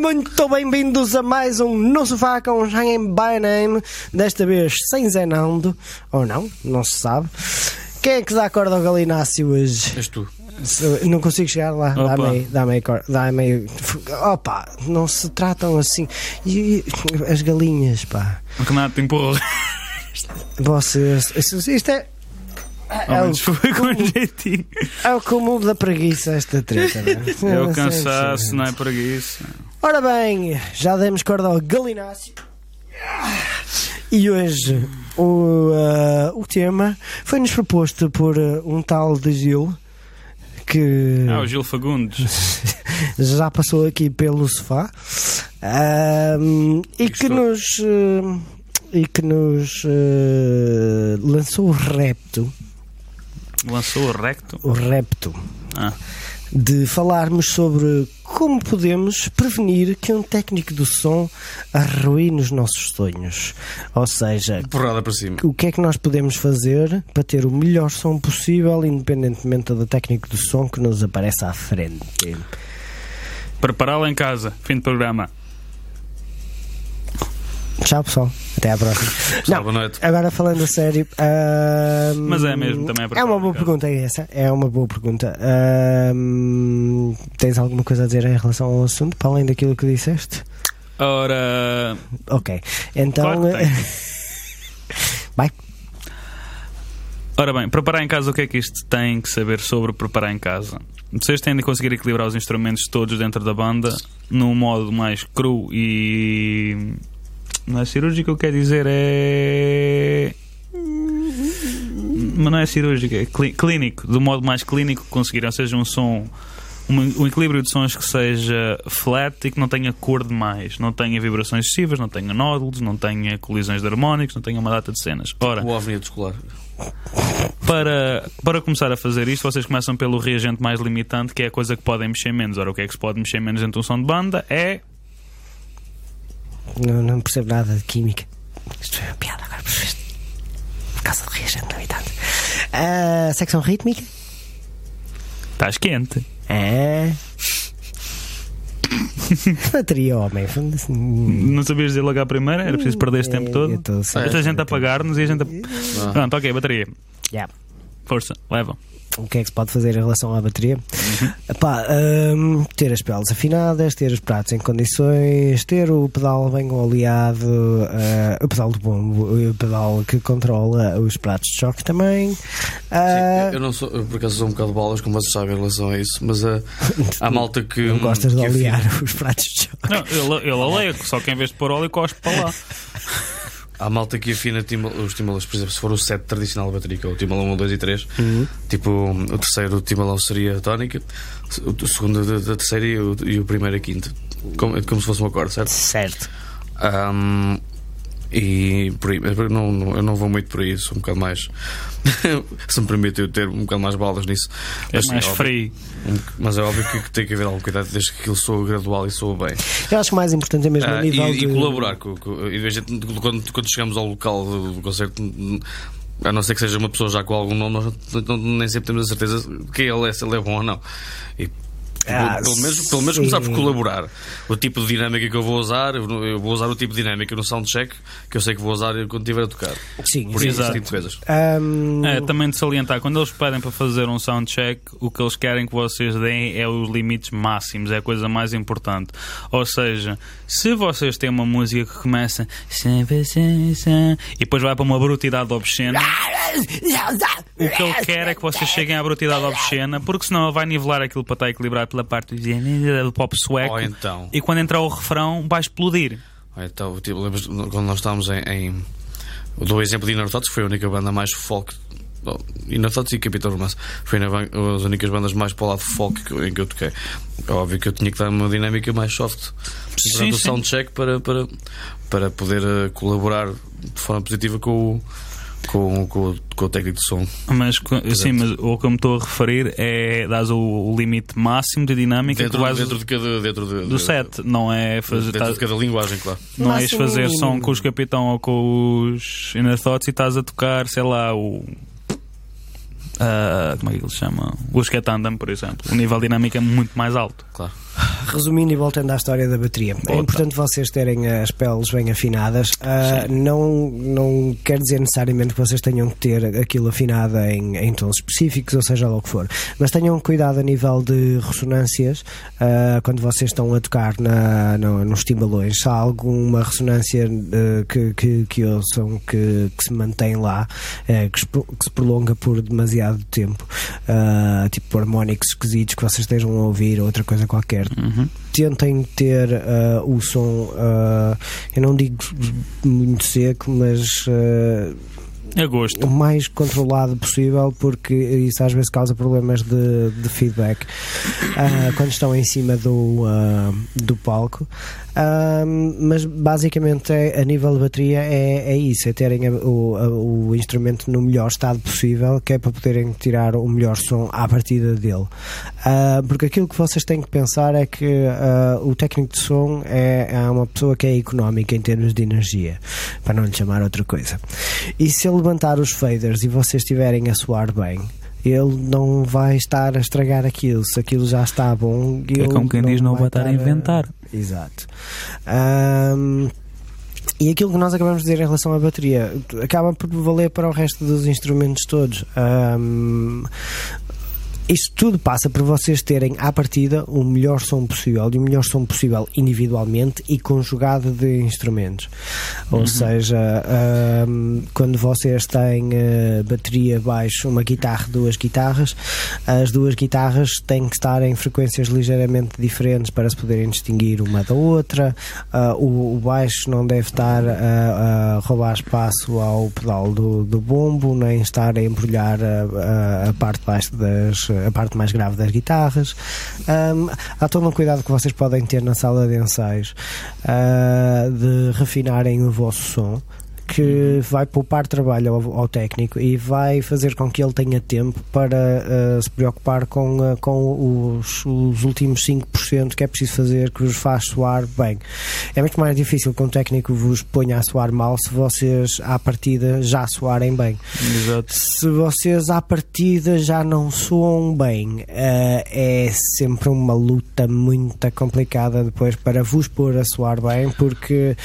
muito bem-vindos a mais um No Sofá com Hanging by Name. Desta vez sem Zenando, ou não, não se sabe. Quem é que dá corda ao Galinácio hoje? És tu. Se- Não consigo chegar lá. Opa. Dá-me aí, dá-me aí, cor- dá-me aí. Opa, não se tratam assim. E, e as galinhas, pá. O Renato empurrou. Vocês. Isto, isto é. É o, menos foi com jeitinho. é o cúmulo da preguiça, esta treta, não é? É o cansaço, não é preguiça. Ora bem, já demos corda ao Galinácio. E hoje o, ah, o tema foi-nos proposto por ah, um tal de Gil que Ah, o Gil Fagundes. já passou aqui pelo sofá Ahm, e que nos e que nos lançou o repto, Lançou o recto. o repto Ah, de falarmos sobre como podemos prevenir que um técnico do som arruine os nossos sonhos. Ou seja, Porrada para cima. o que é que nós podemos fazer para ter o melhor som possível, independentemente do técnico do som que nos apareça à frente. prepará-la em casa. Fim de programa. Tchau, pessoal. Até à próxima. Pessoal, boa noite. Agora falando a sério. Mas é mesmo, também é para É uma boa pergunta é essa. É uma boa pergunta. Tens alguma coisa a dizer em relação ao assunto, para além daquilo que disseste? Ora, Ok. Então. Vai. ora bem, preparar em casa o que é que isto tem que saber sobre preparar em casa? Vocês têm de conseguir equilibrar os instrumentos todos dentro da banda num modo mais cru e. Não é cirúrgico, o que quer dizer é. Mas não é cirúrgico, é clí- clínico, do modo mais clínico que conseguirem, ou seja, um som. Um, um equilíbrio de sons que seja flat e que não tenha cor demais, não tenha vibrações excessivas, não tenha nódulos, não tenha colisões de harmónicos, não tenha uma data de cenas. Ora, O ovni escolar. para, para começar a fazer isto, vocês começam pelo reagente mais limitante, que é a coisa que podem mexer menos. Ora, o que é que se pode mexer menos dentro de um som de banda? É. Não, não percebo nada de química. Isto foi uma piada agora? Por causa de reagente limitante. A secção rítmica? Estás quente. É. Bateria, homem. foda-se. Não sabias dizer logo à primeira? Era preciso perder este tempo Eu todo? Esta gente a pagar-nos e a gente a. Ah. Pronto, ok, bateria. Yeah. Força, leva. O que é que se pode fazer em relação à bateria? Uhum. Epá, hum, ter as peles afinadas, ter os pratos em condições, ter o pedal bem oleado, ah, o pedal de bombo, o pedal que controla os pratos de choque também. Ah, Sim, eu não sou, eu por acaso sou um bocado de bolas, como vocês sabem, em relação a isso, mas ah, há malta que. não gostas de afina- olear os pratos de choque. Não, ele, ele aleia, só que em vez de pôr óleo, cospe para lá. Há malta que afina os timbalos, por exemplo, se for o set tradicional da bateria, que é o timbalão 1, 2 e 3, Uhum. tipo o terceiro timbalão seria a tónica, o segundo da, terceira e o, e o primeiro a quinta. Como, como se fosse um acorde, certo? Certo. Ahm, e por aí, não, não- eu não vou muito por aí, sou um bocado mais. se me permite eu ter um bocado mais balas nisso. É Mas, sim, mais óbvio- frio. um- mas é óbvio que, tem que haver algum cuidado desde que aquilo soa gradual e soa bem. Eu acho que o mais importante é mesmo a Ah, e, nível e de... colaborar com, com- e a gente, quando, quando chegamos ao local do, do concerto, a não ser que seja uma pessoa já com algum nome, nós não- nem sempre temos a certeza que ele é, se ele é bom ou não. E, Ah, pelo, menos, pelo menos começar por colaborar. O tipo de dinâmica que eu vou usar, eu vou usar o tipo de dinâmica no soundcheck que eu sei que vou usar quando estiver a tocar. Sim, Por sim. isso, Exato. tipo de coisas. Hum, É, também de salientar, quando eles pedem para fazer um soundcheck, o que eles querem que vocês deem é os limites máximos, é a coisa mais importante. Ou seja, se vocês têm uma música que começa e depois vai para uma brutalidade obscena, o que ele quer é que vocês cheguem à brutalidade obscena, porque senão ele vai nivelar aquilo para estar equilibrado pela parte do pop sueco. Ou então, E quando entrar o refrão, vai explodir. ou então tipo, lembras quando nós estávamos em. em eu dou o exemplo de Inner Thoughts, que foi a única banda mais folk. Bom, Thoughts e Capitão Romance foi as únicas bandas mais para o lado folk em que eu toquei. É óbvio que eu tinha que dar uma dinâmica mais soft Sim, durante o sim. soundcheck para, para, para poder eh, colaborar de forma positiva com o, com, com, o- com o técnico de som. Mas, sim, mas o que eu me estou a referir é dás o, o limite máximo de dinâmica Dentro, que vais dentro de cada. Dentro de, do set, não é fazer Dentro tá- de cada linguagem, claro. não és fazer mínimo. som com os capitão ou com os Inner Thoughts e estás a tocar, sei lá, o ah, como é que ele se chama? O Sketandam, por exemplo. O nível dinâmico é muito mais alto. claro. Resumindo e voltando à história da bateria, é importante vocês terem as peles bem afinadas. Uh, não, não quer dizer necessariamente que vocês tenham que ter aquilo afinado em, em tons específicos, ou seja lá o que for, mas tenham cuidado a nível de ressonâncias uh, quando vocês estão a tocar na, no, nos timbalões. Se há alguma ressonância uh, que, que, que ouçam que, que se mantém lá, que, que, se prolonga por demasiado tempo, tipo harmónicos esquisitos que vocês estejam a ouvir, outra coisa qualquer. Uhum. Tentem ter uh, o som, uh, eu não digo muito seco, mas uh, a gosto. o mais controlado possível, porque isso às vezes causa problemas de, de feedback uh, quando estão em cima do, uh, do palco. Uh, mas basicamente é, a nível de bateria é, é isso, é terem a, o, a, o instrumento no melhor estado possível, que é para poderem tirar o melhor som à partida dele. porque aquilo que vocês têm que pensar é que o técnico de som é, é uma pessoa que é económica em termos de energia, para não lhe chamar outra coisa. E se ele levantar os faders e vocês estiverem a soar bem, ele não vai estar a estragar aquilo. Se aquilo já está bom, é como quem diz, não vai estar a inventar. A... Exato. Um, e aquilo que nós acabamos de dizer em relação à bateria acaba por valer para o resto dos instrumentos todos. Um, isto tudo passa por vocês terem à partida o melhor som possível e o melhor som possível individualmente e conjugado de instrumentos. Ou uhum. seja, um, quando vocês têm uh, bateria, baixo, uma guitarra, duas guitarras, as duas guitarras têm que estar em frequências ligeiramente diferentes para se poderem distinguir uma da outra. Uh, o, o, baixo não deve estar a, a, roubar espaço ao pedal do, do bombo, nem estar a embrulhar a, a, a parte de baixo das a parte mais grave das guitarras. Um, há todo um cuidado que vocês podem ter na sala de ensaios uh, de refinarem o vosso som que vai poupar trabalho ao, ao, técnico e vai fazer com que ele tenha tempo para uh, se preocupar com, uh, com os, os, últimos 5% que é preciso fazer que vos faz soar bem. É muito mais difícil que um técnico vos ponha a soar mal se vocês à partida já soarem bem. Exato. Se vocês à partida já não soam bem, uh, é sempre uma luta muito complicada depois para vos pôr a soar bem porque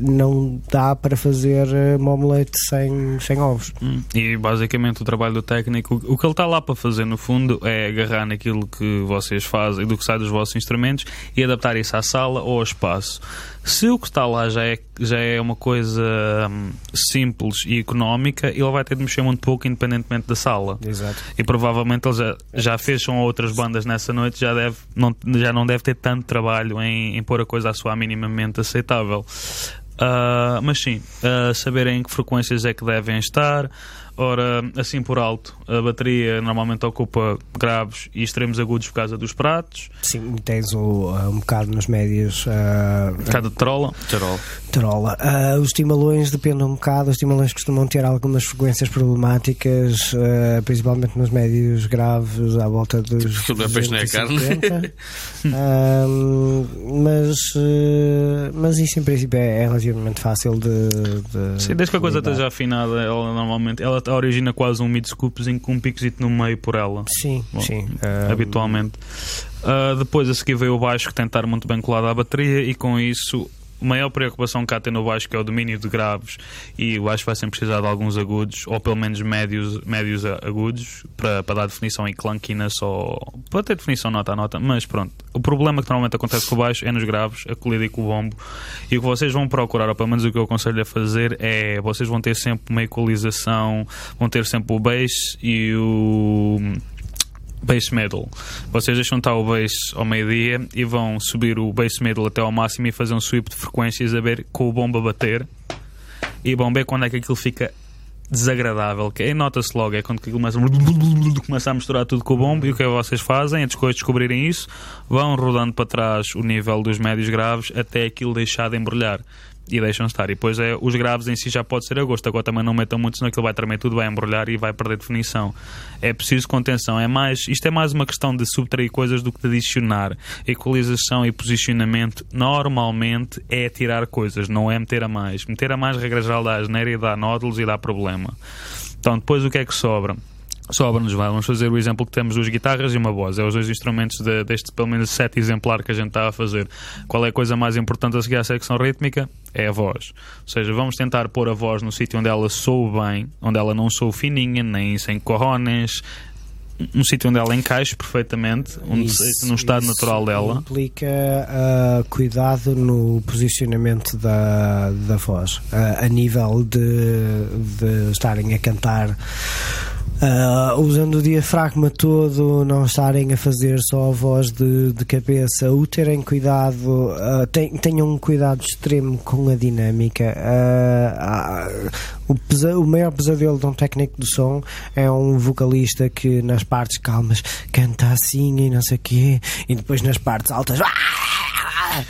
não dá para fazer fazer eh, uma omelete sem, sem ovos. Hum. E basicamente o trabalho do técnico, o que ele está lá para fazer no fundo é agarrar naquilo que vocês fazem, do que sai dos vossos instrumentos e adaptar isso à sala ou ao espaço. Se o que está lá já é, já é uma coisa hum, simples e económica, ele vai ter de mexer muito pouco independentemente da sala. Exato. E provavelmente ele já, já fez com outras bandas nessa noite, já, deve, não, já não deve ter tanto trabalho em, em pôr a coisa a soar minimamente aceitável. Uh, mas sim, uh, saberem em que frequências é que devem estar, Ora, assim por alto, a bateria normalmente ocupa graves e extremos agudos por causa dos pratos. Sim, tens o, uh, um bocado nos médios. Uh, um bocado de trola. Tarola. Tarola. Uh, os timalões dependem um bocado. Os timalões costumam ter algumas frequências problemáticas, uh, principalmente nos médios graves, à volta dos. Tipo, é peixe não é carne. uh, mas, uh, mas isso em princípio é, é relativamente fácil de. de Sim, desde que a coisa esteja afinada, ela normalmente. Ela origina quase um mid-scoop com um picozito no meio por ela. Sim, Bom, sim. Habitualmente. Uh, depois a seguir veio o baixo que tem de estar muito bem colado à bateria e com isso maior preocupação que há tem no baixo é o domínio de graves e o baixo vai sempre precisar de alguns agudos ou pelo menos médios, médios agudos para, para dar definição e clunkiness ou para ter definição nota a nota. Mas pronto, o problema que normalmente acontece com o baixo é nos graves, a colida e com o bombo. E o que vocês vão procurar, ou pelo menos o que eu aconselho a fazer é, vocês vão ter sempre uma equalização, vão ter sempre o bass e o base metal. Vocês deixam estar o bass ao meio-dia e vão subir o base metal até ao máximo e fazer um sweep de frequências a ver com o bombo a bater. E bom, ver quando é que aquilo fica desagradável, que nota-se logo, é quando aquilo começa, começa a misturar tudo com o bombo e o que é que vocês fazem? Antes de descobrirem isso, vão rodando para trás o nível dos médios graves até aquilo deixar de embrulhar e deixam estar. E depois é, os graves em si já pode ser a gosto. Agora também não metam muito, senão aquilo vai tremer tudo, vai embrulhar e vai perder definição. É preciso contenção. É mais, isto é mais uma questão de subtrair coisas do que de adicionar. Equalização e posicionamento normalmente é tirar coisas, não é meter a mais. Meter a mais, regra geral, dá e dá nódulos e dá problema. Então, depois o que é que sobra? Sobra-nos, vamos fazer o exemplo que temos duas guitarras e uma voz. É os dois instrumentos de, deste, pelo menos, set exemplar que a gente está a fazer. Qual é a coisa mais importante a seguir à secção rítmica? É a voz. Ou seja, vamos tentar pôr a voz no sítio onde ela soa bem, onde ela não soa fininha, nem sem corrones, um sítio onde ela encaixe perfeitamente, onde Isso- no estado isso natural dela. Implica ah, cuidado no posicionamento da, da voz, ah, a nível de, de estarem a cantar. Ah, usando o diafragma todo, não estarem a fazer só a voz de, de cabeça, o terem cuidado, ah, ten- tenham um cuidado extremo com a dinâmica. Ah, o, pesa- o maior pesadelo de um técnico do som é um vocalista que nas partes calmas canta assim e não sei o quê, e depois nas partes altas.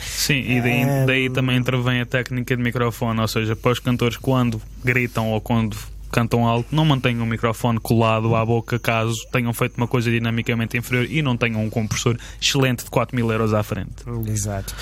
Sim, e daí, daí também intervém a técnica de microfone, ou seja, para os cantores quando gritam ou quando cantam alto, não mantenham o microfone colado à boca caso tenham feito uma coisa dinamicamente inferior e não tenham um compressor excelente de 4 mil euros à frente. Exato.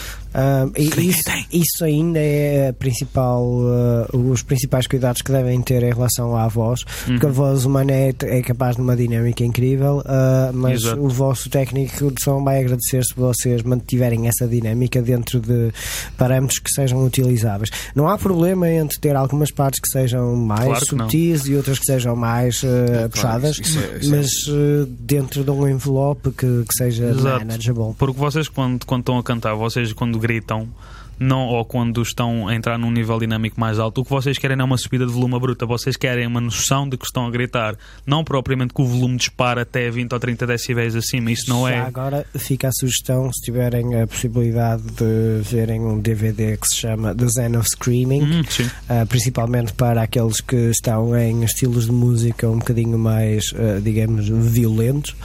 E isso, isso ainda é principal, ah, os principais cuidados que devem ter em relação à voz, porque Uhum. a voz humana é, é capaz de uma dinâmica incrível, ah, mas Exato. o vosso técnico de som vai agradecer se vocês mantiverem essa dinâmica dentro de parâmetros que sejam utilizáveis. Não há problema entre ter algumas partes que sejam mais Claro que não. subtis e outras que sejam mais ah, puxadas, isso é- isso é- mas ah, dentro de um envelope que, que seja Exato. manageable. Porque vocês, quando, quando estão a cantar, vocês, quando gritam, não, ou quando estão a entrar num nível dinâmico mais alto, o que vocês querem não é uma subida de volume bruta, vocês querem uma noção de que estão a gritar. Não propriamente que o volume dispara até 20 ou 30 decibéis acima, isso não Já é. agora fica a sugestão, se tiverem a possibilidade de verem um DVD que se chama The Zen of Screaming, Hum, ah, principalmente para aqueles que estão em estilos de música um bocadinho mais, ah, digamos, violentos,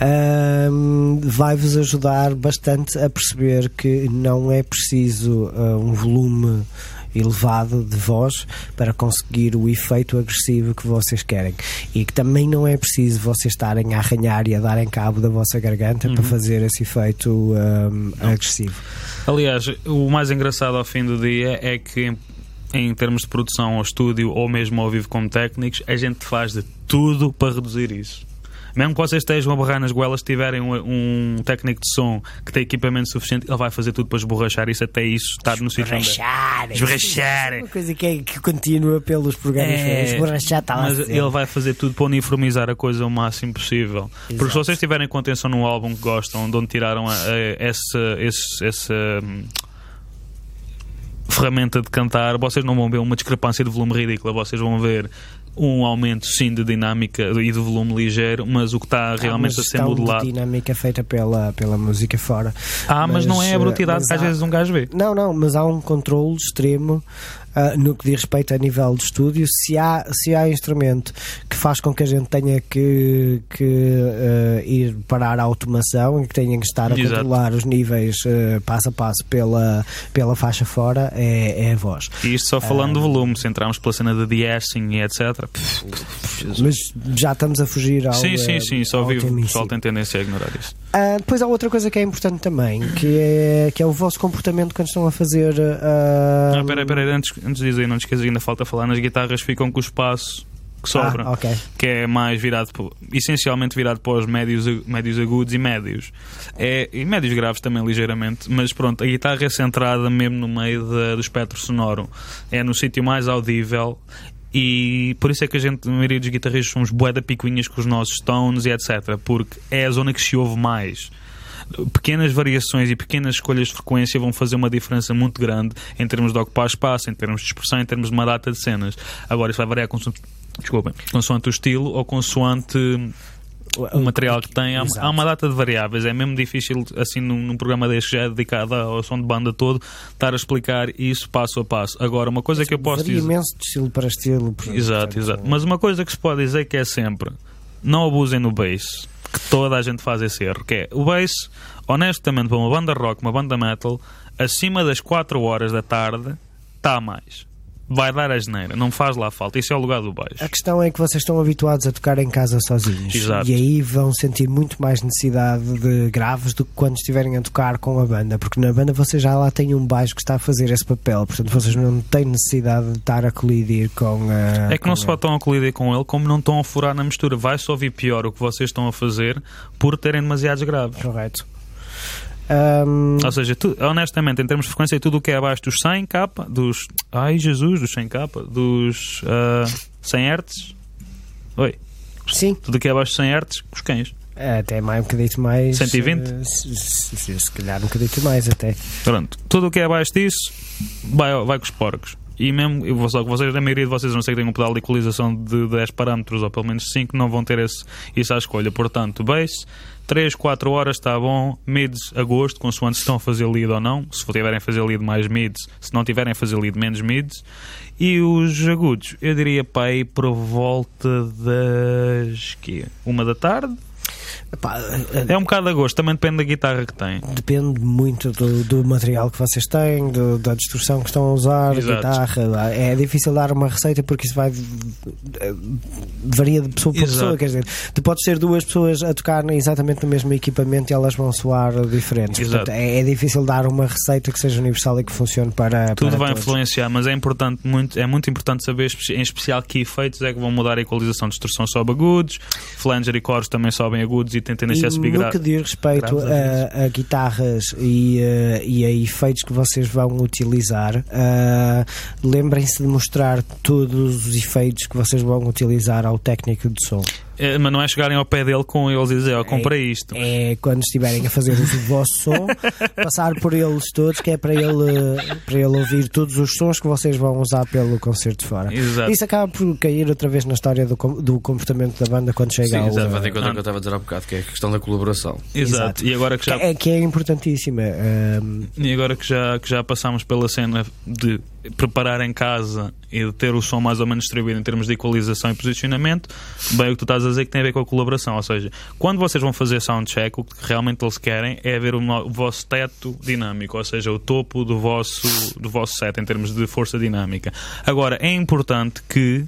ahm, vai-vos ajudar bastante a perceber que não é preciso ah, um volume elevado de voz para conseguir o efeito agressivo que vocês querem e que também não é preciso vocês estarem a arranhar e a darem cabo da vossa garganta para fazer esse efeito ahm, agressivo. Aliás, o mais engraçado ao fim do dia é que, em, em termos de produção ao estúdio ou mesmo ao vivo como técnicos, a gente faz de tudo para reduzir isso. Mesmo que vocês estejam a barrar nas goelas, tiverem um, um técnico de som que tem equipamento suficiente, ele vai fazer tudo para esborrachar isso até isso estar no sítio onde é. Esborrachar! Esborrachar. Uma coisa que, é, que continua pelos programas. É, Esborrachar está lá mas ele vai fazer tudo para uniformizar a coisa o máximo possível. Porque se Exato. vocês tiverem com atenção num álbum que gostam, de onde tiraram a- a- essa, esse- essa hum, ferramenta de cantar, vocês não vão ver uma discrepância de volume ridícula, vocês vão ver um aumento sim de dinâmica e de volume ligeiro, mas o que está realmente a ser de modelado. dinâmica feita pela, pela música fora. Ah, mas, não é a eh, brutalidade mas que às há- vezes um gajo vê. Não, não, mas há um controle extremo ah, no que diz respeito a nível de estúdio. Se há, se há instrumento que faz com que a gente tenha que, que ah, ir parar a automação e que tenha que estar a Exato. controlar os níveis ah, passo a passo pela, pela faixa fora, é, é a voz. E isto só falando de volume, se entrarmos pela cena de de-easing e etc. Mas já estamos a fugir ao. Sim, sim, ah, sim, só vivo. O pessoal tem tendência a ignorar isso. Ah, depois há outra coisa que é importante também, que é, que é o vosso comportamento quando estão a fazer. ah, Ah, peraí, peraí, antes, antes de dizer, não te esqueças, ainda falta falar nas guitarras, ficam com o espaço que sobra, Ah, ok. que é mais virado, essencialmente virado para os médios, médios agudos e médios. É, e médios graves também, ligeiramente, mas pronto, a guitarra é centrada mesmo no meio da- do espectro sonoro. É no sítio mais audível. E por isso é que a gente, a maioria dos guitarristas, somos bué da picuinhas com os nossos tones e etc. Porque é a zona que se ouve mais pequenas variações e pequenas escolhas de frequência vão fazer uma diferença muito grande em termos de ocupar espaço, em termos de expressão, em termos de uma data de cenas. Agora, isso vai variar consoante, desculpem, consoante o estilo ou consoante o material que tem. Há, há uma data de variáveis. É mesmo difícil, assim, num, num programa deste já é dedicado ao som de banda todo, estar a explicar isso passo a passo. Agora, uma coisa que eu posso dizer. imenso de estilo para estilo. portanto, Exato, exato. Mas uma coisa que se pode dizer que é sempre não abusem no bass, que toda a gente faz esse erro, que é o bass, honestamente, para uma banda rock, uma banda metal, acima das 4 horas da tarde, está mais. Vai dar a geneira, não faz lá falta. Isso é o lugar do baixo. A questão é que vocês estão habituados a tocar em casa sozinhos. Exato. E aí vão sentir muito mais necessidade de graves do que quando estiverem a tocar com a banda. Porque na banda vocês já lá têm um baixo que está a fazer esse papel. Portanto, vocês não têm necessidade de estar a colidir com a. É que não com só estão a colidir com ele, como não estão a furar na mistura. Vai só ouvir pior o que vocês estão a fazer por terem demasiados graves. Correto. Ahm, Ou seja, tu- honestamente, em termos de frequência, tudo o que é abaixo dos 100 k dos. Ai Jesus, dos 100 k dos ah, 100 Hz. Oi, sim, tudo o que é abaixo dos 100 Hz, os cães. até mais um bocadito mais. 120? eh, se, se- se- calhar um bocadito mais até. Pronto, tudo o que é abaixo disso vai, vai com os porcos. E mesmo, eu vou só que vocês, a maioria de vocês, não sei que tenham um pedal de equalização de 10 parâmetros ou pelo menos 5, não vão ter esse, isso à escolha. Portanto, bass, 3, 4 horas está bom, mids a gosto, consoante se estão a fazer lead ou não. Se tiverem a fazer lead mais mids, se não tiverem a fazer lead menos mids. E os agudos, eu diria para aí por volta das. Que, uma da tarde. Epá, É um bocado a gosto, também depende da guitarra que tem. Depende muito do, do material que vocês têm, do- da distorção que estão a usar, a Exato. guitarra. É difícil dar uma receita porque isso vai. eh, varia de pessoa para Exato. pessoa. Quer dizer, tu podes ter duas pessoas a tocar exatamente no mesmo equipamento e elas vão soar diferentes. Exato. Portanto, é, é difícil dar uma receita que seja universal e que funcione para. Tudo para vai todos. influenciar, mas é importante muito, é muito importante saber em especial que efeitos é que vão mudar a equalização de distorção sobe agudos, flanger e coros também sobem agudos e tem tendência a subir no gra- que diz respeito graves a, a guitarras e, eh, e a efeitos que vocês vão utilizar, eh, lembrem-se de mostrar todos os efeitos que vocês vão utilizar ao técnico de som. É, mas não é chegarem ao pé dele com eles e dizer, ó, comprei isto. É quando estiverem a fazer do vosso som, passar por eles todos, que é para ele, para ele ouvir todos os sons que vocês vão usar pelo concerto de fora. Exato. Isso acaba por cair outra vez na história do, do comportamento da banda quando chega Sim, ao. exato, eh, vai ter conta que eu estava a dizer há bocado, que é a questão da colaboração. Exato. exato. E agora que já que é, que é importantíssima. ehm, E agora que já, que já passámos pela cena de preparar em casa e de ter o som mais ou menos distribuído em termos de equalização e posicionamento, bem o que tu estás a dizer que tem a ver com a colaboração. Ou seja, quando vocês vão fazer soundcheck, o que realmente eles querem é ver o, vosso teto dinâmico, ou seja, o topo do vosso, do vosso set em termos de força dinâmica. Agora, é importante que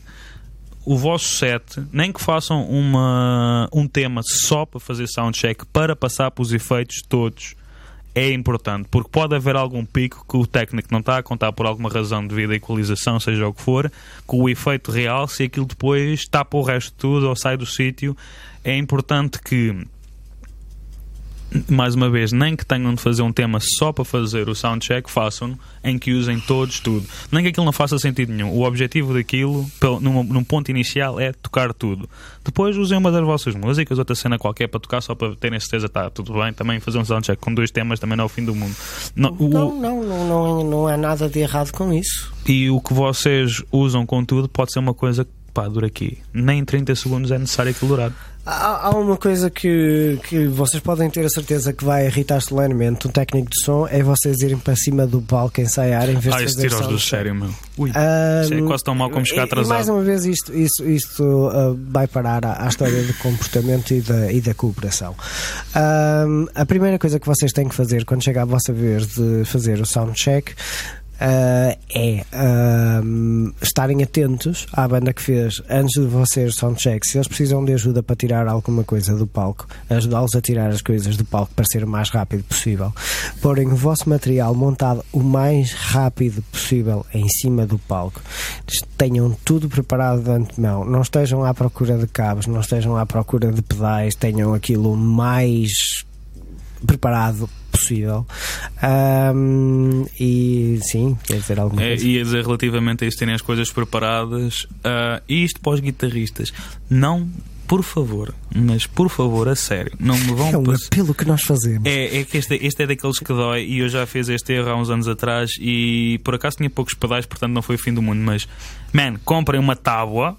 o vosso set, nem que façam uma, um tema só para fazer soundcheck, para passar pelos efeitos todos, é importante, porque pode haver algum pico que o técnico não está a contar por alguma razão devido à equalização, seja o que for, com o efeito real, se aquilo depois tapa o resto de tudo ou sai do sítio, é importante que mais uma vez, nem que tenham de fazer um tema só para fazer o soundcheck, façam em que usem todos tudo. Nem que aquilo não faça sentido nenhum. O objetivo daquilo, pelo- num, num ponto inicial, é tocar tudo. Depois usem uma das vossas músicas, outra cena qualquer para tocar, só para terem certeza está tudo bem. Também fazer um soundcheck com dois temas também não é o fim do mundo. Não, o- Não, não, não, não, não há nada de errado com isso. e o que vocês usam com tudo pode ser uma coisa que pá, dura aqui. Nem em 30 segundos é necessário aquilo durar. Há, há uma coisa que, que vocês podem ter a certeza que vai irritar solenemente um técnico de som é vocês irem para cima do palco ensaiar em vez Ah, de fazer tira-os do sério, meu. Ui. Ahm, Isso é quase tão mau como chegar e- E mais atrasado. uma vez, isto, isto, isto ah, vai parar à, à história do comportamento e da, e da cooperação. Ahm, a primeira coisa que vocês têm que fazer quando chega a vossa vez de fazer o soundcheck ah, é ahm, estarem atentos à banda que fez antes de vocês soundcheck. Se eles precisam de ajuda para tirar alguma coisa do palco, ajudá-los a tirar as coisas do palco para ser o mais rápido possível. Porem o vosso material montado o mais rápido possível em cima do palco. Tenham tudo preparado de antemão. Não estejam à procura de cabos, não estejam à procura de pedais, tenham aquilo mais preparado possível. Ahm, e sim, quer dizer alguma É, coisa. ia dizer relativamente a isso terem as coisas preparadas ah, e isto para os guitarristas não, por favor mas por favor, a sério não me vão É um pass- apelo que nós fazemos. é, é que este, este é daqueles que dói e eu já fiz este erro há uns anos atrás e por acaso tinha poucos pedais, portanto não foi o fim do mundo mas, man, comprem uma tábua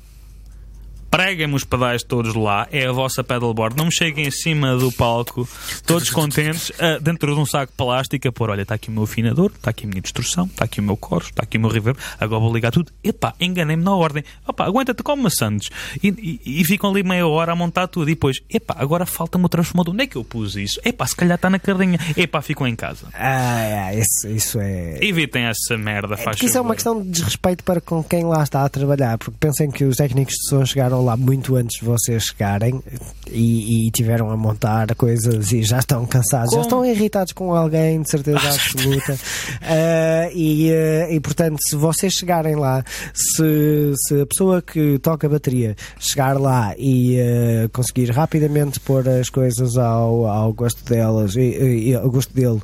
preguem-me os pedais todos lá, é a vossa pedalboard. Não me cheguem em cima do palco, todos contentes, uh, dentro de um saco de plástico, a pôr: olha, está aqui o meu afinador, está aqui a minha distorção, está aqui o meu coro, está aqui o meu reverb, agora vou ligar tudo. Epá, enganei-me na ordem. Opa, aguenta-te como maçantes. E, e, e, ficam ali meia hora a montar tudo. E depois, epá, agora falta-me o transformador. Onde é que eu pus isso? Epá, se calhar está na carrinha. Epá, ficou em casa. Ah, é, isso, isso é. Evitem essa merda, faz é, Isso é uma questão de desrespeito para com quem lá está a trabalhar, porque pensem que os técnicos de som chegaram lá muito antes de vocês chegarem e, e tiveram a montar coisas e já estão cansados, Como? já estão irritados com alguém, de certeza absoluta. uh, e, uh, e portanto, se vocês chegarem lá, se, se a pessoa que toca a bateria chegar lá e uh, conseguir rapidamente pôr as coisas ao, ao gosto delas e, e ao gosto dele,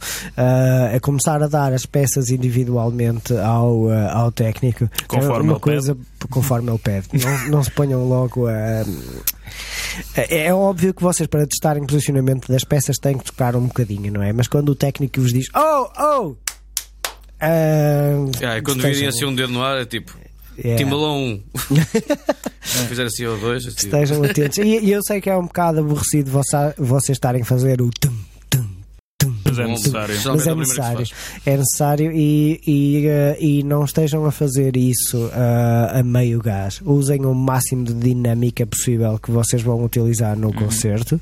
a começar a dar as peças individualmente ao, ao técnico, é conforme uma coisa pede. Conforme ele pede. Não, não se ponham logo a é, é óbvio que vocês, para testarem o posicionamento das peças, têm que tocar um bocadinho, não é? Mas quando o técnico vos diz Oh, oh! Uh, yeah, quando virem assim um dedo no ar, é tipo. Yeah. Timbalão 1. Se fizer assim ou dois. Assim. Estejam atentos. E, e, eu sei que é um bocado aborrecido vocês estarem a fazer o tum mas é necessário. Mas é necessário. É necessário e, e, uh, e não estejam a fazer isso uh, a meio gás. Usem o máximo de dinâmica possível que vocês vão utilizar no uhum. concerto.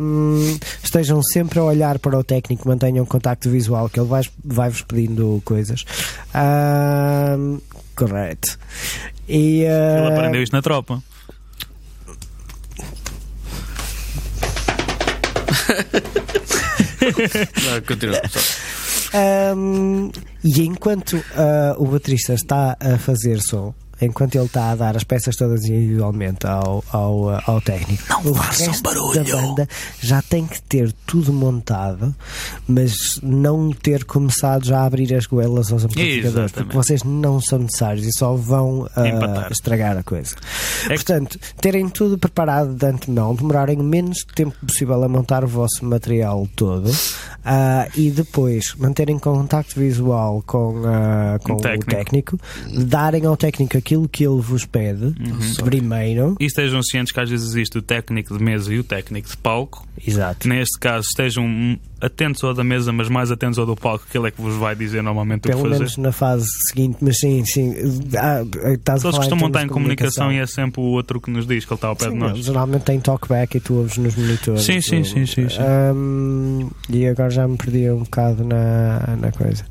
Um, estejam sempre a olhar para o técnico, mantenham contacto visual, que ele vai-vos vai pedindo coisas. Um, correto. E, uh, ele aprendeu isto na tropa. Não, continua. Um, e enquanto uh, o baterista está a fazer som, enquanto ele está a dar as peças todas individualmente ao, ao, ao técnico. Não o façam barulho. da banda já tem que ter tudo montado, mas não ter começado já a abrir as goelas aos amplificadores, porque vocês não são necessários e só vão uh, estragar a coisa. É Portanto, terem tudo preparado de antemão, demorarem o menos tempo possível a montar o vosso material todo uh, e depois manterem contacto visual com, uh, com técnico. o técnico, darem ao técnico aquilo que ele vos pede uhum. primeiro. E estejam cientes que às vezes existe o técnico de mesa e o técnico de palco. Exato. Neste caso, estejam atentos ao da mesa, mas mais atentos ao do palco, que ele é que vos vai dizer normalmente Pelo o que fazer. menos na fase seguinte, mas sim, sim. Ah, estás Todos costumam estar em comunicação. comunicação e é sempre o outro que nos diz que ele está ao pé sim, de nós. Geralmente tem talkback e tu ouves nos monitores. Sim, sim, sim. sim, sim. Um, e agora já me perdi um bocado na, na coisa.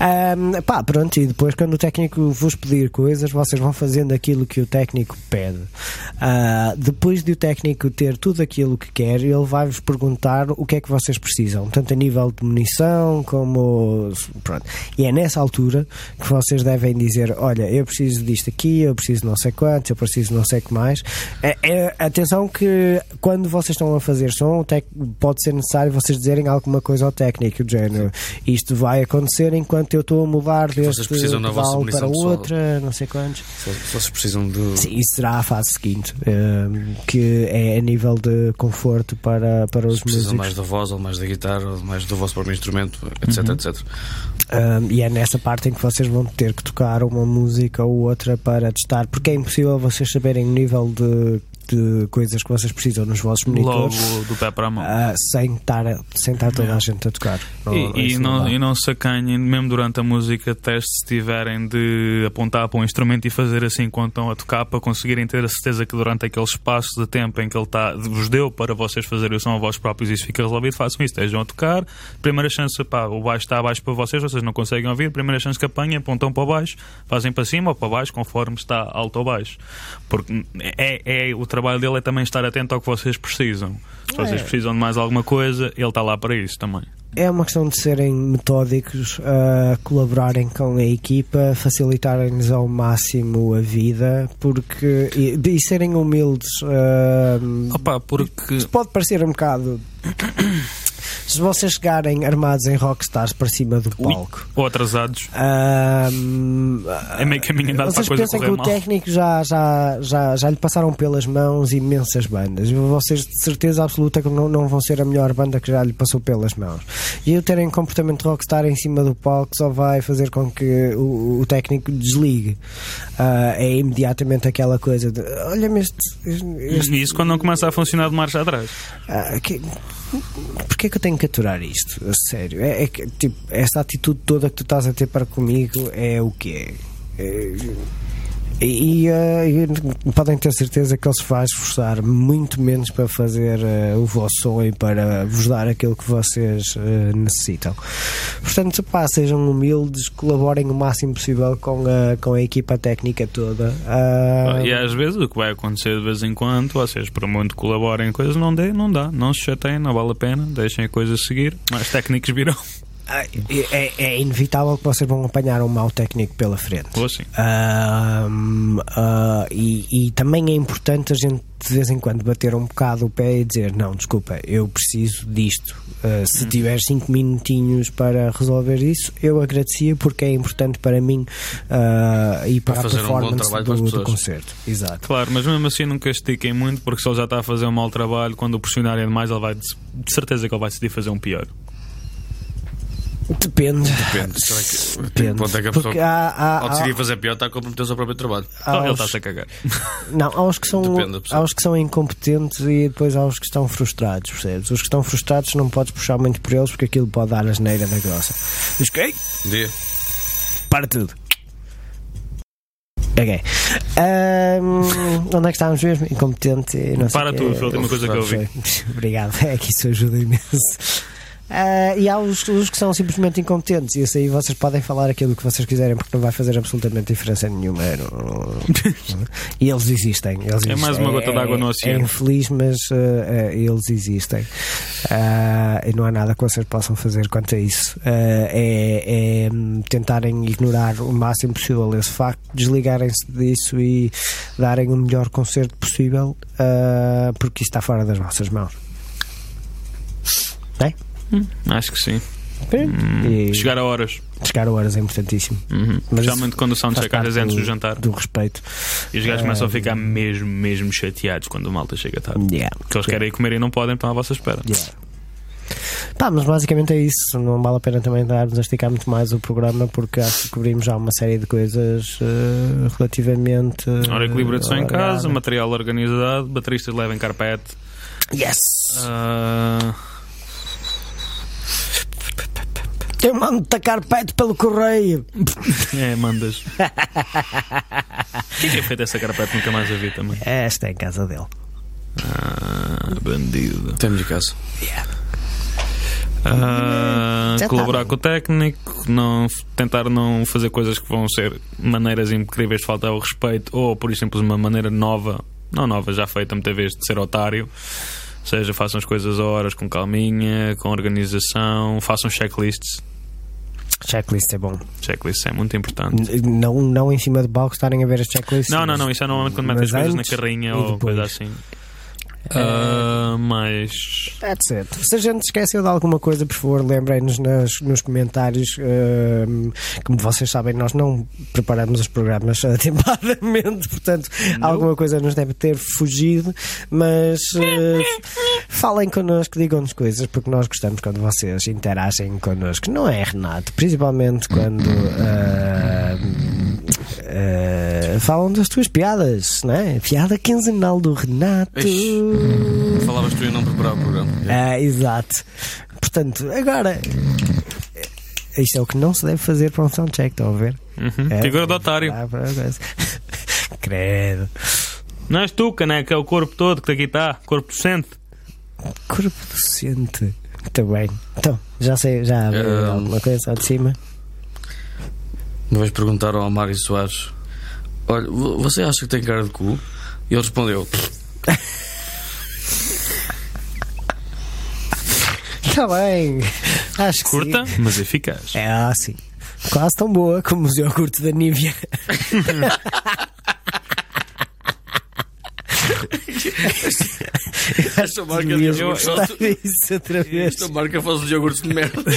Um, pá, pronto, e depois quando o técnico vos pedir coisas, vocês vão fazendo aquilo que o técnico pede. Uh, depois de o técnico ter tudo aquilo que quer, ele vai-vos perguntar o que é que vocês precisam, tanto a nível de munição como. Pronto. E é nessa altura que vocês devem dizer: Olha, eu preciso disto aqui, eu preciso não sei quanto, eu preciso não sei o que mais. É, é, atenção que quando vocês estão a fazer som, pode ser necessário vocês dizerem alguma coisa ao técnico, do género. Isto vai acontecer enquanto eu estou a mudar deste pedal para outra, não sei quantos. Se vocês precisam de. Sim, isso será a fase seguinte, um, que é a nível de conforto para, para os músicos. Precisam mais da voz, ou mais da guitarra, ou mais do vosso próprio instrumento, etc, uhum. etc. Um, e é nessa parte em que vocês vão ter que tocar uma música ou outra para testar, porque é impossível vocês saberem o nível de de coisas que vocês precisam nos vossos monitores. Logo do pé para a mão. Uh, sem, estar, sem estar toda a gente a tocar. E, e, não, e não se acanhem, mesmo durante a música teste, se tiverem de apontar para um instrumento e fazer assim enquanto estão a tocar, para conseguirem ter a certeza que durante aquele espaço de tempo em que ele está, vos deu para vocês fazerem o som a vós próprios e isso fica resolvido, façam isso, estejam a tocar. Primeira chance, pá, o baixo está abaixo para vocês, vocês não conseguem ouvir. Primeira chance que apanhem, apontam para baixo, fazem para cima ou para baixo, conforme está alto ou baixo. Porque é, é o trabalho dele é também estar atento ao que vocês precisam. Se vocês é. precisam de mais alguma coisa, ele está lá para isso também. É uma questão de serem metódicos, uh, colaborarem com a equipa, facilitarem-nos ao máximo a vida, porque e, e serem humildes. Uh, Opa, porque pode parecer um bocado se vocês chegarem armados em rockstars para cima do Ui. palco. Ou atrasados. É meio caminho andado para a coisa pensam que o mal. técnico já, já, já, já lhe passaram pelas mãos imensas bandas. Vocês de certeza absoluta que não, não vão ser a melhor banda que já lhe passou pelas mãos. E eu terem comportamento rockstar em cima do palco só vai fazer com que o, o técnico desligue. Ah, é imediatamente aquela coisa de olha-me este, este isso quando não começa a funcionar de marcha atrás. ah, que, Porquê é que eu tenho que aturar isto? A sério. É, é que, tipo, essa atitude toda que tu estás a ter para comigo é o quê? É, e, ah, e podem ter certeza que ele se vai esforçar muito menos para fazer ah, o vosso sonho, para vos dar aquilo que vocês ah, necessitam. Portanto, pá, sejam humildes, colaborem o máximo possível com a, com a equipa técnica toda. Ah, E às vezes o que vai acontecer de vez em quando, vocês por muito colaborem em coisas, não dê, não dá. Não se chateiem, não vale a pena, deixem a coisa seguir. Mais técnicos virão. Ah, É, é inevitável que vocês vão apanhar um mau técnico pela frente. Ou assim. Ahm, ah, e, e também é importante a gente de vez em quando bater um bocado o pé e dizer: Não, desculpa, eu preciso disto. Ah, se Hum. tiver 5 minutinhos para resolver isso, eu agradecia porque é importante para mim ah, e para, Para a um performance as do, do concerto. Exato. Claro, mas mesmo assim nunca estiquem muito, porque se ele já está a fazer um mau trabalho, quando o pressionarem demais, ele vai de certeza que ele vai decidir fazer um pior. Depende. Depende. Será que, Depende. Ponto é que a pessoa, Porque há, há- ao há- decidir fazer pior, está a comprometer o seu próprio trabalho. há Então, ele está-se a cagar. Não, há os que são, há os que são incompetentes e depois há os que estão frustrados, percebes? Os que estão frustrados não podes puxar muito por eles porque aquilo pode dar a geneira da grossa. Diz que, "Ei, Dia. para tudo. Ok. Ahm, onde é que estávamos mesmo? Incompetente. e Não sei Para quê. tudo, foi a última coisa que eu ouvi. Obrigado, é que isso ajuda imenso. Ah, e há os, os que são simplesmente incompetentes, e isso aí vocês podem falar aquilo que vocês quiserem, porque não vai fazer absolutamente diferença nenhuma. é, não- e eles existem. Eles É mais uma gota existem. d'água no É oceano. infeliz, mas ah, ah, eles existem. E não há nada que vocês possam fazer quanto a isso. É, é, tentarem ignorar o máximo possível esse facto, desligarem-se disso e darem o melhor concerto possível, porque isso está fora das vossas mãos. Não é? Acho que sim. Hum, Chegar a horas. chegar a horas é importantíssimo. Uhum. Especialmente quando o soundcheck às vezes antes do jantar. Do respeito. E os gajos Ah, começam a ficar mesmo, mesmo chateados quando o malta chega tarde. Yeah. Porque eles querem ir comer e não podem, estão à vossa espera. Yeah. Pá, mas basicamente é isso. Não vale a pena também darmos a esticar muito mais o programa porque acho que cobrimos já uma série de coisas eh, relativamente. eh, Hora equilíbrio de som em casa, material organizado, bateristas levem carpete. Yes! Ah, Eu mando-te a carpete pelo correio. é, mandas. Quem é que é feito essa carpete? Nunca mais a vi também. Esta é em casa dele. Ah, bandido. Temos de casa. Ah, Já tá colaborar bem. com o técnico, não, tentar não fazer coisas que vão ser maneiras incríveis de faltar ao respeito, ou por exemplo uma maneira nova, não nova, já feita muitas vezes, de ser otário. Ou seja, façam as coisas a horas com calminha, com organização, façam checklists. Checklist é bom. Checklists é muito importante. Não, não em cima de palco estarem a ver as checklists. Não, não, não, isso é normalmente quando metem as coisas na carrinha ou depois. coisa assim. Ah, mas That's it. Se a gente esqueceu de alguma coisa, por favor, lembrem-nos nos comentários. ehm, como vocês sabem, nós não preparamos os programas atempadamente, portanto, alguma coisa nos deve ter fugido. Mas eh, falem connosco, digam-nos coisas, porque nós gostamos quando vocês interagem connosco. Não é, Renato? Principalmente quando. Eh, falam das tuas piadas, não é? Piada quinzenal do Renato. Ixi. Falavas tu e não preparar o programa. Ah, exato. Portanto, agora. Isto é o que não se deve fazer para um soundcheck, estão a ver? uhum, É, figura de otário. Ah. Credo. Não és tu, caneca, é o corpo todo que aqui está, corpo docente. Corpo docente. Muito bem. Então, já sei, já Ah. alguma coisa lá de cima. Uma vez perguntaram ao Mário Soares: Olha, vo- você acha que tem cara de cu? E ele respondeu: Está bem. Acho que Curta, sim. mas eficaz. É assim. Quase tão boa como o iogurte da Nívia. Esta marca de iogurtes. isso outra vez. Esta marca faz os iogurtes de merda.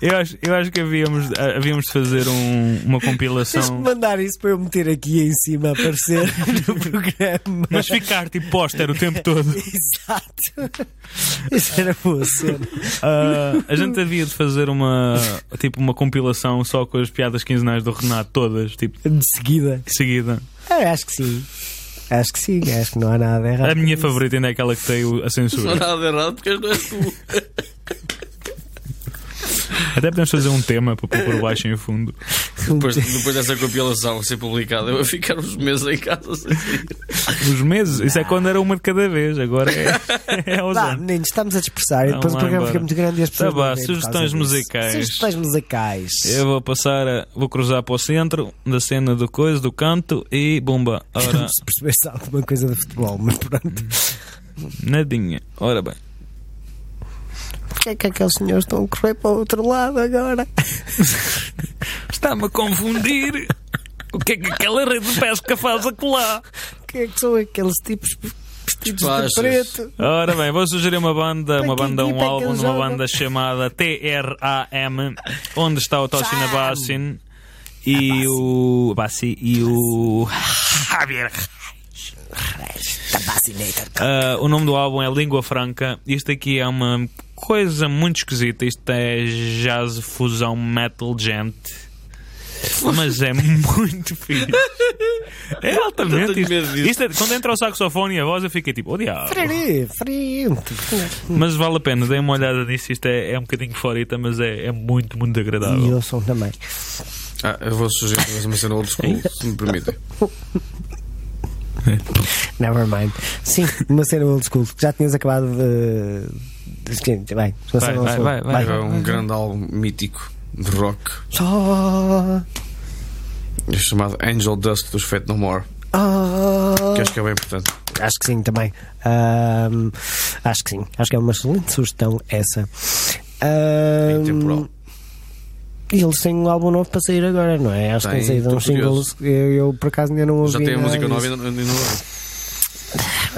Eu acho, eu acho que havíamos, ah, havíamos de fazer um- uma Tens compilação. mandar isso para eu meter aqui em cima a aparecer no programa. Mas ficar tipo póster o tempo todo. Exato. Isso era boa cena. Ah, a gente havia de fazer uma tipo uma compilação só com as piadas quinzenais do Renato, todas, tipo, De seguida. de seguida. Ah, acho que sim. Acho que sim, acho que não há nada errado. A minha favorita ainda é aquela que tem o- a Não há censura. nada errado porque não és tu. Até podemos fazer um tema para pôr por baixo em fundo. Depois, depois dessa compilação ser publicada, eu vou ficar uns meses em casa sem sair. Os meses, isso é quando era uma de cada vez, agora é, é aos Vá, anos. meninos, estamos a dispersar e depois o programa embora. fica muito grande e as pessoas. Tá causa sugestões disso. musicais. Sugestões musicais. Eu vou passar, a- vou cruzar para o centro da cena do coisa, do canto e bomba. Ora, se há alguma coisa de futebol, mas pronto. nadinha. Ora bem. Porquê é que aqueles senhores estão a correr para o outro lado agora? Está-me a confundir. O que é que aquela rede de pesca faz acolá? Quem é que são aqueles tipos vestidos Despachas. de preto? Ora bem, vou sugerir uma banda, uma banda, um álbum de uma banda chamada TRAM, onde está o Toshina. Bassin e o Bassi e o Javier. Ah, o nome do álbum é Língua Franca. Isto aqui é uma coisa muito esquisita. Isto é jazz fusão metal gente. Mas é muito fixe. É altamente. Isto, isto é- quando entra o saxofone e a voz, eu fico tipo, oh diabo. Mas vale a pena, dêem uma olhada nisso. Isto é, é um bocadinho forita, mas é, é muito, muito E agradável. eu sou também. Ah, eu vou sugerir uma cena old school, se me permitem. Never mind. Sim, uma cena old school. Já tinhas acabado de. Vai, vai, vai, vai. É um grande álbum mítico de rock Só. é chamado Angel Dust dos Fat No More, Ah. que acho que é bem importante. Acho que sim também. Ahm, acho que sim. Acho que é uma excelente sugestão essa. Ahm, Intemporal. E eles têm um álbum novo para sair agora, não é? Acho que Tem, têm saído uns singles. Eu, eu, por acaso ainda não ouvi. Já tem a música nova e não- ainda não ouvi.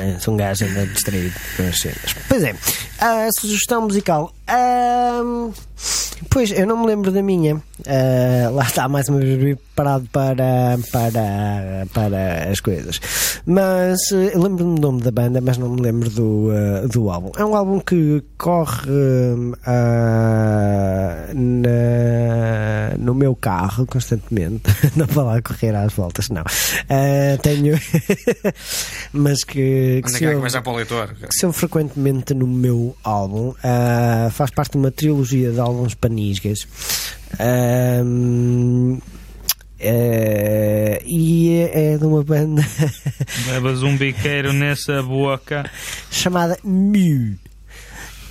É, Sou um gajo ainda distraído com as cenas. Pois é, a sugestão musical. Ahm, pois, eu não me lembro da minha. Ah, lá está, mais uma vez preparado para, para, para as coisas. Mas eu lembro-me do nome da banda, mas não me lembro do, ah, do álbum. É um álbum que corre na- no meu carro constantemente. não vou lá correr às voltas, não. Tenho. mas que, que Onde é se que há que ouve- começar para o leitor? que se ouve frequentemente no meu álbum. Faz parte de uma trilogia de álbuns panisgas. Ahm, eh, e é de uma banda Levas um biqueiro nessa boca. chamada Mew.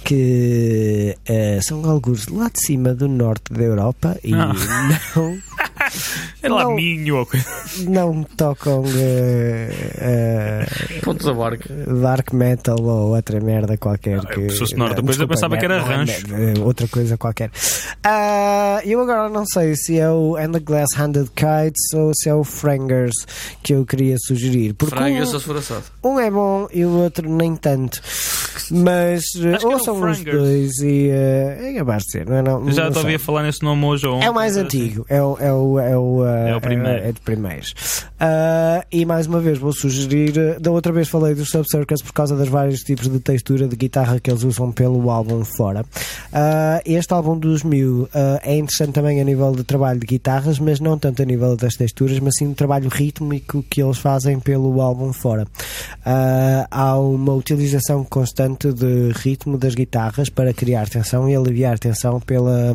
Que eh, são alguns lá de cima do norte da Europa e Ah. não, É lá Não. minho. ou coisa. não tocam eh, eh, Pontos da barca. dark metal ou outra merda qualquer. Ah, eu que, sou sonoro, depois eu desculpa, pensava que era é rancho. merda, é outra coisa qualquer. Ah, eu agora não sei se é o And the Glass Handed Kites ou se é o Frangers que eu queria sugerir. Porque Franga um, um é bom e o outro nem tanto. Mas eh, Os Frangers. dois e eh, é capaz de ser, não é? Não, Eu Já não te ouvi falar nesse nome hoje ou É o mais antigo, é o, é o, é o, eh, É o primeiro. É, é de primeiros. Ah, e mais uma vez vou sugerir. eh, Da outra vez falei dos Subcircus por causa dos vários tipos de textura de guitarra que eles usam pelo álbum fora. Ah, este álbum dos Mil ah, é interessante também a nível de trabalho de guitarras, mas não tanto a nível das texturas, mas sim o trabalho rítmico que eles fazem pelo álbum fora. Há uma utilização constante de ritmo das guitarras para criar tensão e aliviar tensão pela,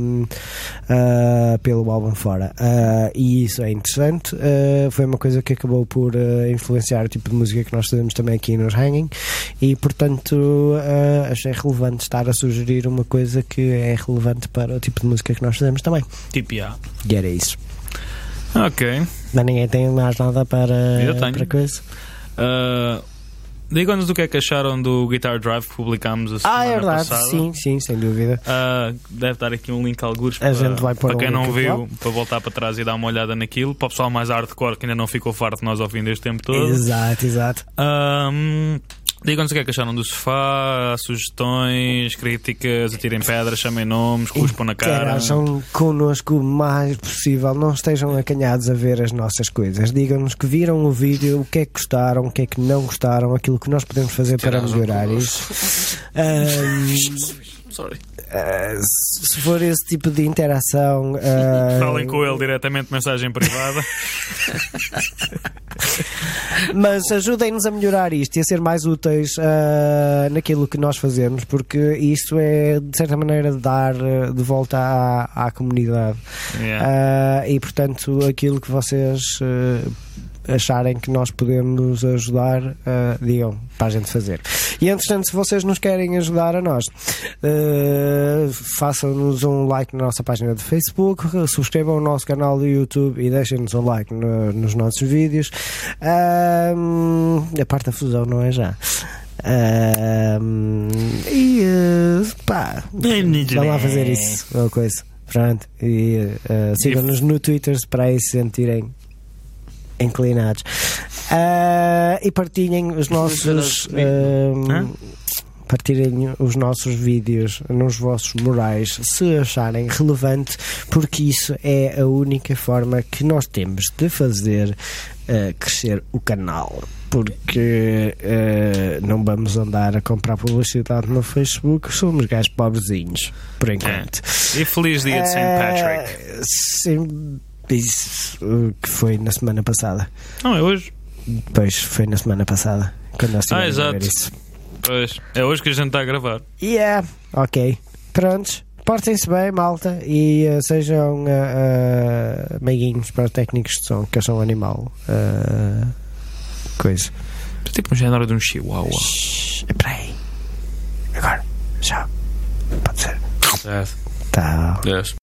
ah, pelo álbum fora. Ah, e isso é interessante. Ah, foi uma coisa que acabou por influenciar o tipo de música que nós fazemos também aqui nos Hanging e, portanto, achei relevante estar a sugerir uma coisa que é relevante para o tipo de música que nós fazemos também. Tipo, já. E era isso. Ok. Mas ninguém tem mais nada para, Eu tenho. para coisa. Uh, Digam-nos o que é que acharam do Guitar Drive que publicámos a semana Ah, é verdade. passada. Sim, sim, sem dúvida. Uh, deve estar aqui um link alguns A para, gente vai pôr para um quem não viu, para voltar para trás e dar uma olhada naquilo. Para o pessoal mais hardcore que ainda não ficou farto de nós ao fim deste tempo todo. Exato, exato. Um, Digam-nos o que é que acharam do sofá, sugestões, críticas, atirem pedras, chamem nomes, cuspam na cara. Interajam connosco o mais possível, não estejam acanhados a ver as nossas coisas. Digam-nos que viram o vídeo, o que é que gostaram, o que é que não gostaram, aquilo que nós podemos fazer para melhorar isso. Ahm, Sorry. ah, se for esse tipo de interação. ah, Falem com ele diretamente, mensagem privada. Mas ajudem-nos a melhorar isto e a ser mais úteis ah, naquilo que nós fazemos, porque isto é, de certa maneira, dar de volta à, à comunidade. Yeah. Ah, e, portanto, aquilo que vocês acharem que nós podemos ajudar, ah, digam para a gente fazer. E, entretanto, se vocês nos querem ajudar a nós, ah, façam-nos um like na nossa página de Facebook, subscrevam o nosso canal do YouTube e deixem-nos um like no- nos nossos vídeos. Ah, a parte da fusão não é já. E ah, pá, vão lá fazer isso, uma coisa. Pronto, e ah, sigam-nos no Twitter para aí se sentirem inclinados. Ah, e partilhem os nossos. Ah, Partilhem os nossos vídeos nos vossos murais se acharem relevante, porque isso é a única forma que nós temos de fazer ah, crescer o canal. Porque ah, não vamos andar a comprar publicidade no Facebook, somos gajos pobrezinhos, por enquanto. E feliz dia de St. Patrick. Sim, isso uh, que foi na semana passada. Não, é hoje. Pois foi na semana passada. Quando nós Ah, exato. isso. Pois. É hoje que a gente está a gravar. Yeah, ok. Prontos. Portem-se bem, malta, e uh, sejam uh, uh, meiguinhos para os técnicos de som, que são um animal. Uh, coisa. É tipo um género de um chihuahua. Shhh, Espera aí. Agora. Já. Pode ser. Tá. Yes.